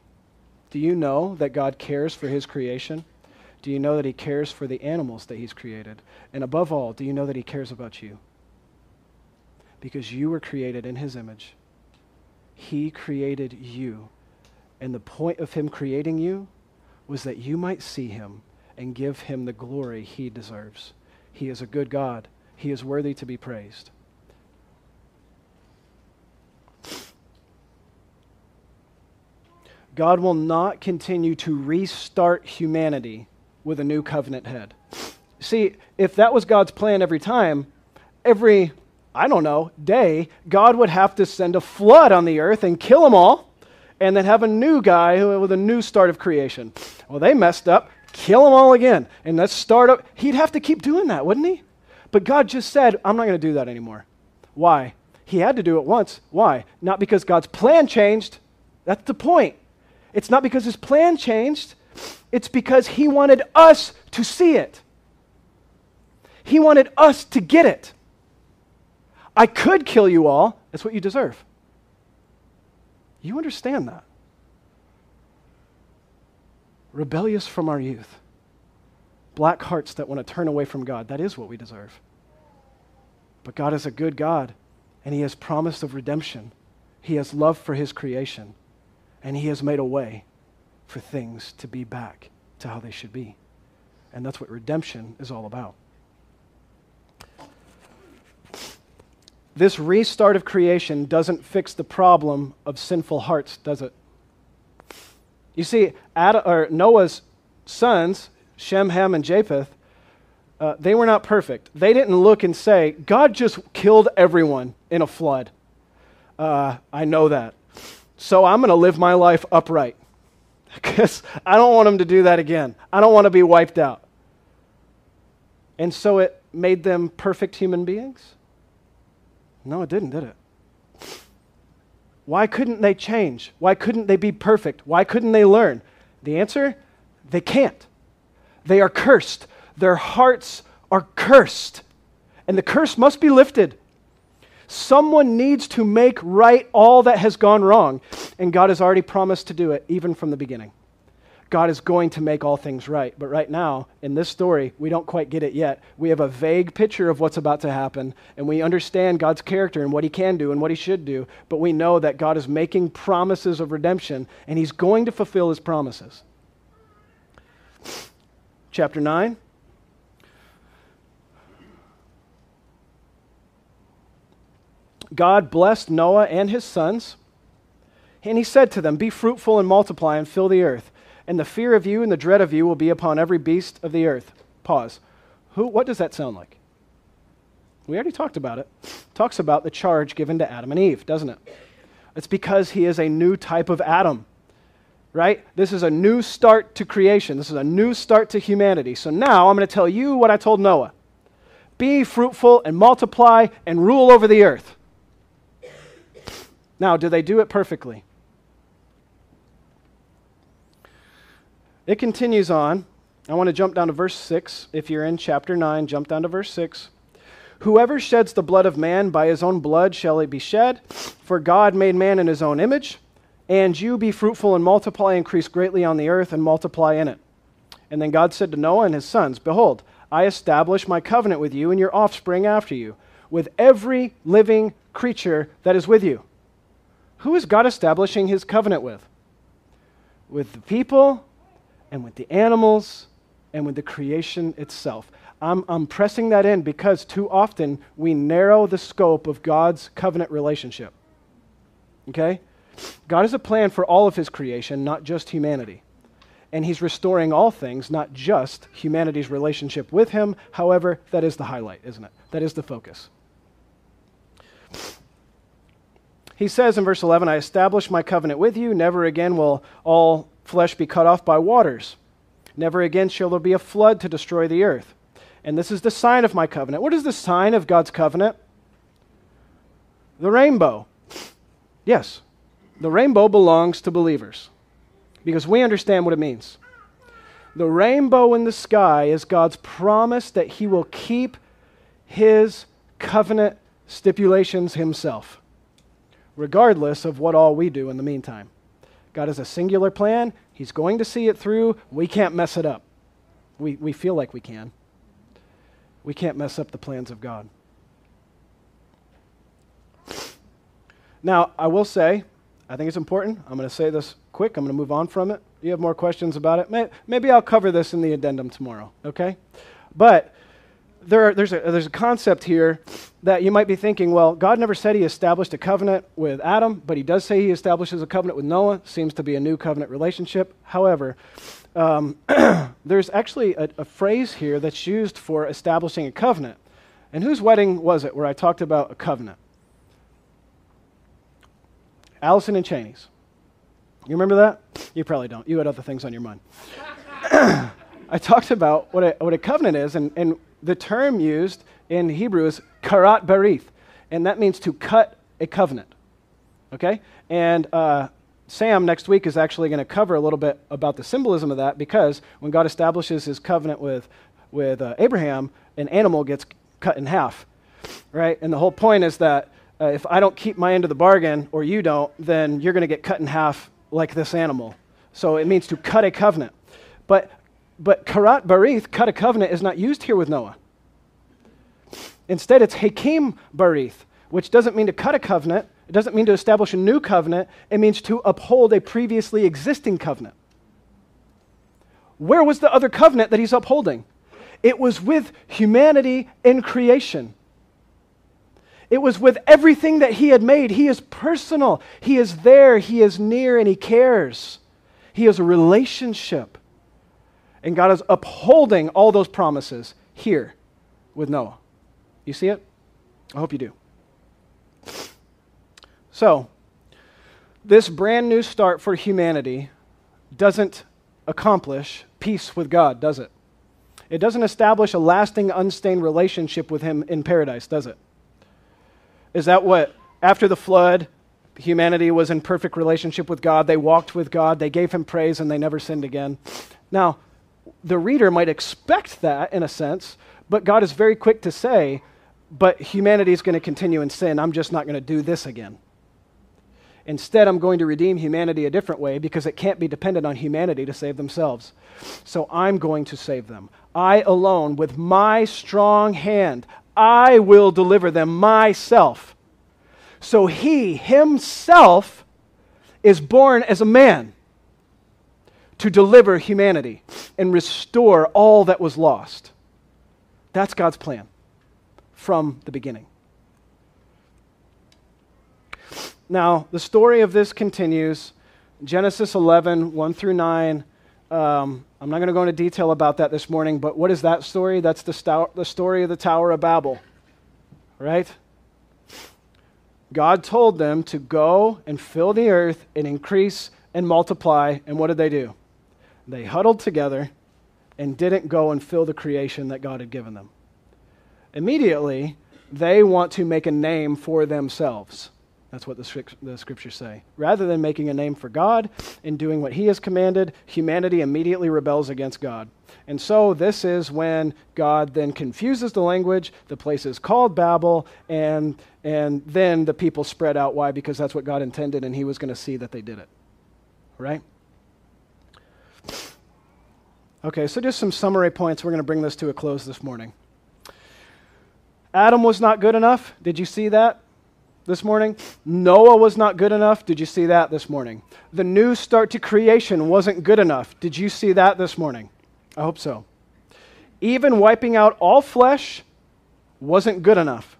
Do you know that God cares for his creation? Do you know that he cares for the animals that he's created? And above all, do you know that he cares about you? Because you were created in his image. He created you. And the point of him creating you was that you might see him and give him the glory he deserves. He is a good God. He is worthy to be praised. God will not continue to restart humanity with a new covenant head. See, if that was God's plan every time, every, I don't know, day, God would have to send a flood on the earth and kill them all, and then have a new guy with a new start of creation. Well, they messed up, kill them all again, and let's start up. He'd have to keep doing that, wouldn't he? But God just said, I'm not going to do that anymore. Why? He had to do it once. Why? Not because God's plan changed. That's the point. It's not because his plan changed, it's because he wanted us to see it. He wanted us to get it. I could kill you all. That's what you deserve. You understand that. Rebellious from our youth. Black hearts that want to turn away from God. That is what we deserve. But God is a good God, and He has promise of redemption. He has love for His creation and He has made a way for things to be back to how they should be. And that's what redemption is all about. This restart of creation doesn't fix the problem of sinful hearts, does it? You see, Noah's sons, Shem, Ham, and Japheth, uh, they were not perfect. They didn't look and say, God just killed everyone in a flood. Uh, I know that. So I'm going to live my life upright because I don't want him to do that again. I don't want to be wiped out. And so it made them perfect human beings? No, it didn't, did it? Why couldn't they change? Why couldn't they be perfect? Why couldn't they learn? The answer they can't. They are cursed. Their hearts are cursed. And the curse must be lifted. Someone needs to make right all that has gone wrong, and God has already promised to do it even from the beginning. God is going to make all things right. But right now, in this story, we don't quite get it yet. We have a vague picture of what's about to happen, and we understand God's character and what He can do and what He should do. But we know that God is making promises of redemption, and He's going to fulfill His promises. Chapter 9 God blessed Noah and his sons, and he said to them, Be fruitful and multiply and fill the earth, and the fear of you and the dread of you will be upon every beast of the earth. Pause. Who, what does that sound like? We already talked about it. Talks about the charge given to Adam and Eve, doesn't it? It's because he is a new type of Adam, right? This is a new start to creation. This is a new start to humanity. So now I'm going to tell you what I told Noah be fruitful and multiply and rule over the earth. Now, do they do it perfectly? It continues on. I want to jump down to verse 6. If you're in chapter 9, jump down to verse 6. Whoever sheds the blood of man, by his own blood shall it be shed. For God made man in his own image. And you be fruitful and multiply, increase greatly on the earth, and multiply in it. And then God said to Noah and his sons, Behold, I establish my covenant with you and your offspring after you, with every living creature that is with you who is God establishing his covenant with? With the people and with the animals and with the creation itself. I'm, I'm pressing that in because too often we narrow the scope of God's covenant relationship. Okay? God has a plan for all of his creation, not just humanity. And he's restoring all things, not just humanity's relationship with him. However, that is the highlight, isn't it? That is the focus. He says in verse 11, I establish my covenant with you. Never again will all flesh be cut off by waters. Never again shall there be a flood to destroy the earth. And this is the sign of my covenant. What is the sign of God's covenant? The rainbow. Yes, the rainbow belongs to believers because we understand what it means. The rainbow in the sky is God's promise that He will keep His covenant stipulations Himself regardless of what all we do in the meantime. God has a singular plan. He's going to see it through. We can't mess it up. We, we feel like we can. We can't mess up the plans of God. Now, I will say, I think it's important. I'm going to say this quick. I'm going to move on from it. You have more questions about it? Maybe I'll cover this in the addendum tomorrow, okay? But there, there's, a, there's a concept here that you might be thinking, well, God never said he established a covenant with Adam, but he does say he establishes a covenant with Noah. Seems to be a new covenant relationship. However, um, there's actually a, a phrase here that's used for establishing a covenant. And whose wedding was it where I talked about a covenant? Allison and Cheney's. You remember that? You probably don't. You had other things on your mind. I talked about what a, what a covenant is, and, and the term used in Hebrew is karat barith, and that means to cut a covenant. Okay? And uh, Sam next week is actually going to cover a little bit about the symbolism of that because when God establishes his covenant with, with uh, Abraham, an animal gets cut in half. Right? And the whole point is that uh, if I don't keep my end of the bargain or you don't, then you're going to get cut in half like this animal. So it means to cut a covenant. But but karat barith, cut a covenant, is not used here with Noah. Instead, it's hakim barith, which doesn't mean to cut a covenant. It doesn't mean to establish a new covenant. It means to uphold a previously existing covenant. Where was the other covenant that he's upholding? It was with humanity in creation. It was with everything that he had made. He is personal. He is there. He is near and he cares. He is a relationship. And God is upholding all those promises here with Noah. You see it? I hope you do. So, this brand new start for humanity doesn't accomplish peace with God, does it? It doesn't establish a lasting, unstained relationship with Him in paradise, does it? Is that what, after the flood, humanity was in perfect relationship with God? They walked with God, they gave Him praise, and they never sinned again. Now, the reader might expect that in a sense, but God is very quick to say, but humanity is going to continue in sin. I'm just not going to do this again. Instead, I'm going to redeem humanity a different way because it can't be dependent on humanity to save themselves. So I'm going to save them. I alone, with my strong hand, I will deliver them myself. So he himself is born as a man to deliver humanity and restore all that was lost. That's God's plan from the beginning. Now, the story of this continues. Genesis 11, 1 through 9. Um, I'm not going to go into detail about that this morning, but what is that story? That's the, the story of the Tower of Babel, right? God told them to go and fill the earth and increase and multiply, and what did they do? They huddled together and didn't go and fill the creation that God had given them. Immediately, they want to make a name for themselves. That's what the, the, scriptures say. Rather than making a name for God and doing what He has commanded, humanity immediately rebels against God. And so this is when God then confuses the language. The place is called Babel, and, and then the people spread out. Why? Because that's what God intended, and He was going to see that they did it. Right? Okay, so just some summary points. We're going to bring this to a close this morning. Adam was not good enough. Did you see that this morning? Noah was not good enough. Did you see that this morning? The new start to creation wasn't good enough. Did you see that this morning? I hope so. Even wiping out all flesh wasn't good enough.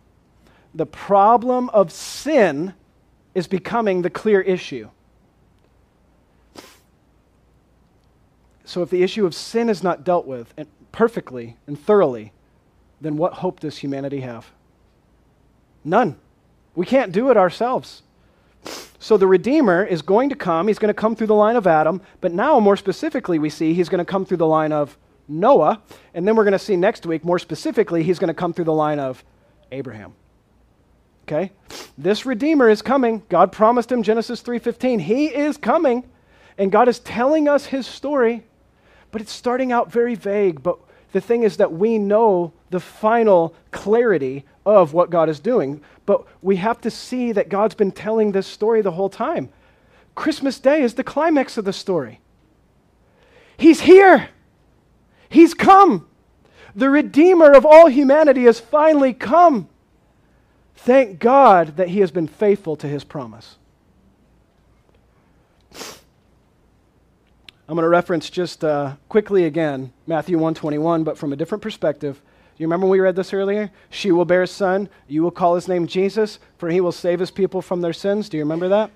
The problem of sin is becoming the clear issue. So, if the issue of sin is not dealt with and perfectly and thoroughly, then what hope does humanity have? None. We can't do it ourselves. So the Redeemer is going to come. He's going to come through the line of Adam, but now, more specifically, we see he's going to come through the line of Noah. And then we're going to see next week, more specifically, he's going to come through the line of Abraham. Okay? This Redeemer is coming. God promised him Genesis 3:15. He is coming, and God is telling us his story but it's starting out very vague. But the thing is that we know the final clarity of what God is doing. But we have to see that God's been telling this story the whole time. Christmas Day is the climax of the story. He's here, He's come. The Redeemer of all humanity has finally come. Thank God that He has been faithful to His promise. I'm going to reference just uh, quickly again Matthew 121, but from a different perspective. you remember we read this earlier? She will bear a son. You will call his name Jesus, for he will save his people from their sins. Do you remember that?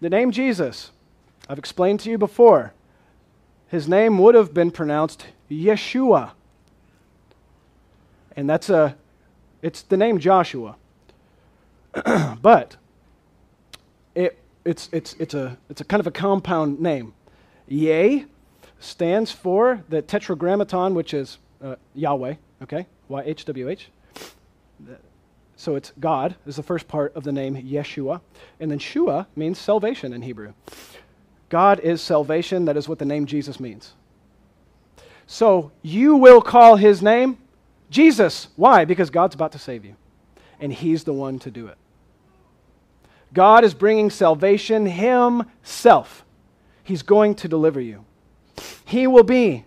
The name Jesus, I've explained to you before, his name would have been pronounced Yeshua. And that's a, it's the name Joshua. but it, it's, it's, it's, a, it's a kind of a compound name. Yeh stands for the tetragrammaton, which is uh, Yahweh, okay? Y H W H. So it's God is the first part of the name Yeshua. And then Shua means salvation in Hebrew. God is salvation. That is what the name Jesus means. So you will call his name Jesus. Why? Because God's about to save you, and he's the one to do it. God is bringing salvation himself. He's going to deliver you. He will be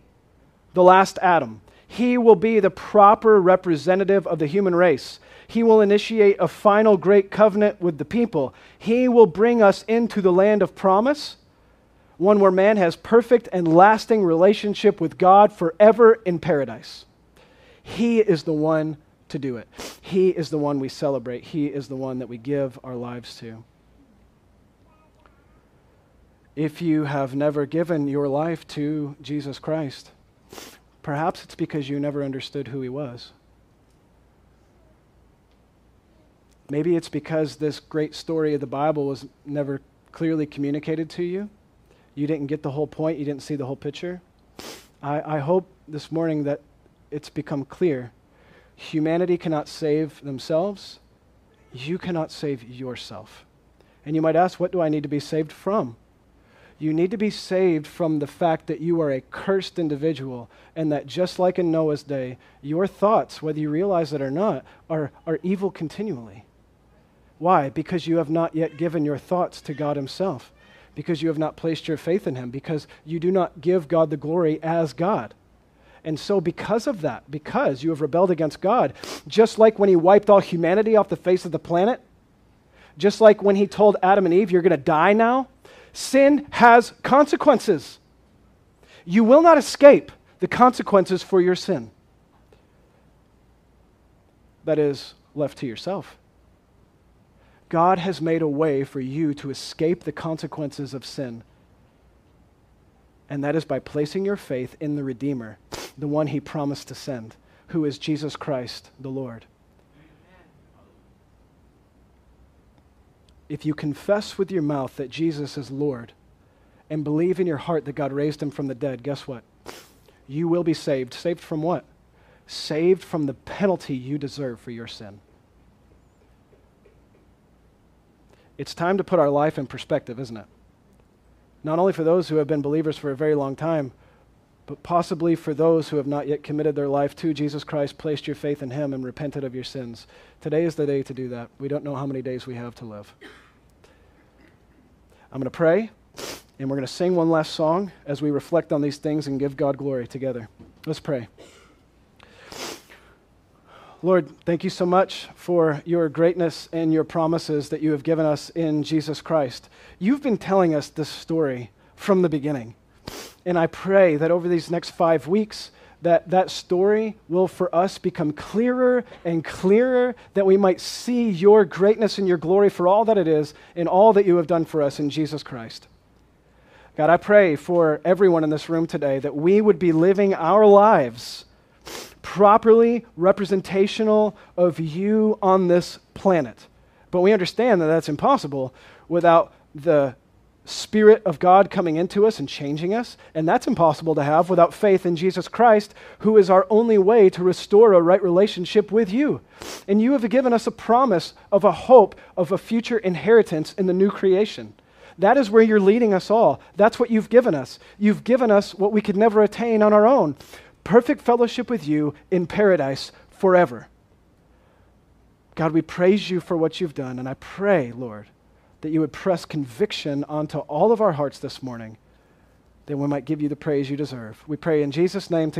the last Adam. He will be the proper representative of the human race. He will initiate a final great covenant with the people. He will bring us into the land of promise, one where man has perfect and lasting relationship with God forever in paradise. He is the one to do it. He is the one we celebrate. He is the one that we give our lives to. If you have never given your life to Jesus Christ, perhaps it's because you never understood who he was. Maybe it's because this great story of the Bible was never clearly communicated to you. You didn't get the whole point, you didn't see the whole picture. I, I hope this morning that it's become clear humanity cannot save themselves, you cannot save yourself. And you might ask, what do I need to be saved from? You need to be saved from the fact that you are a cursed individual, and that just like in Noah's day, your thoughts, whether you realize it or not, are, are evil continually. Why? Because you have not yet given your thoughts to God Himself, because you have not placed your faith in Him, because you do not give God the glory as God. And so, because of that, because you have rebelled against God, just like when He wiped all humanity off the face of the planet, just like when He told Adam and Eve, You're going to die now, sin has consequences. You will not escape the consequences for your sin. That is left to yourself. God has made a way for you to escape the consequences of sin. And that is by placing your faith in the Redeemer the one he promised to send, who is Jesus Christ the Lord. If you confess with your mouth that Jesus is Lord and believe in your heart that God raised him from the dead, guess what? You will be saved. Saved from what? Saved from the penalty you deserve for your sin. It's time to put our life in perspective, isn't it? Not only for those who have been believers for a very long time, but possibly for those who have not yet committed their life to Jesus Christ, placed your faith in Him, and repented of your sins. Today is the day to do that. We don't know how many days we have to live. I'm going to pray, and we're going to sing one last song as we reflect on these things and give God glory together. Let's pray. Lord, thank you so much for your greatness and your promises that you have given us in Jesus Christ. You've been telling us this story from the beginning. And I pray that over these next five weeks, that that story will for us become clearer and clearer, that we might see your greatness and your glory for all that it is and all that you have done for us in Jesus Christ. God, I pray for everyone in this room today that we would be living our lives properly representational of you on this planet. But we understand that that's impossible without the Spirit of God coming into us and changing us, and that's impossible to have without faith in Jesus Christ, who is our only way to restore a right relationship with you. And you have given us a promise of a hope of a future inheritance in the new creation. That is where you're leading us all. That's what you've given us. You've given us what we could never attain on our own perfect fellowship with you in paradise forever. God, we praise you for what you've done, and I pray, Lord that you would press conviction onto all of our hearts this morning, that we might give you the praise you deserve. We pray in Jesus' name.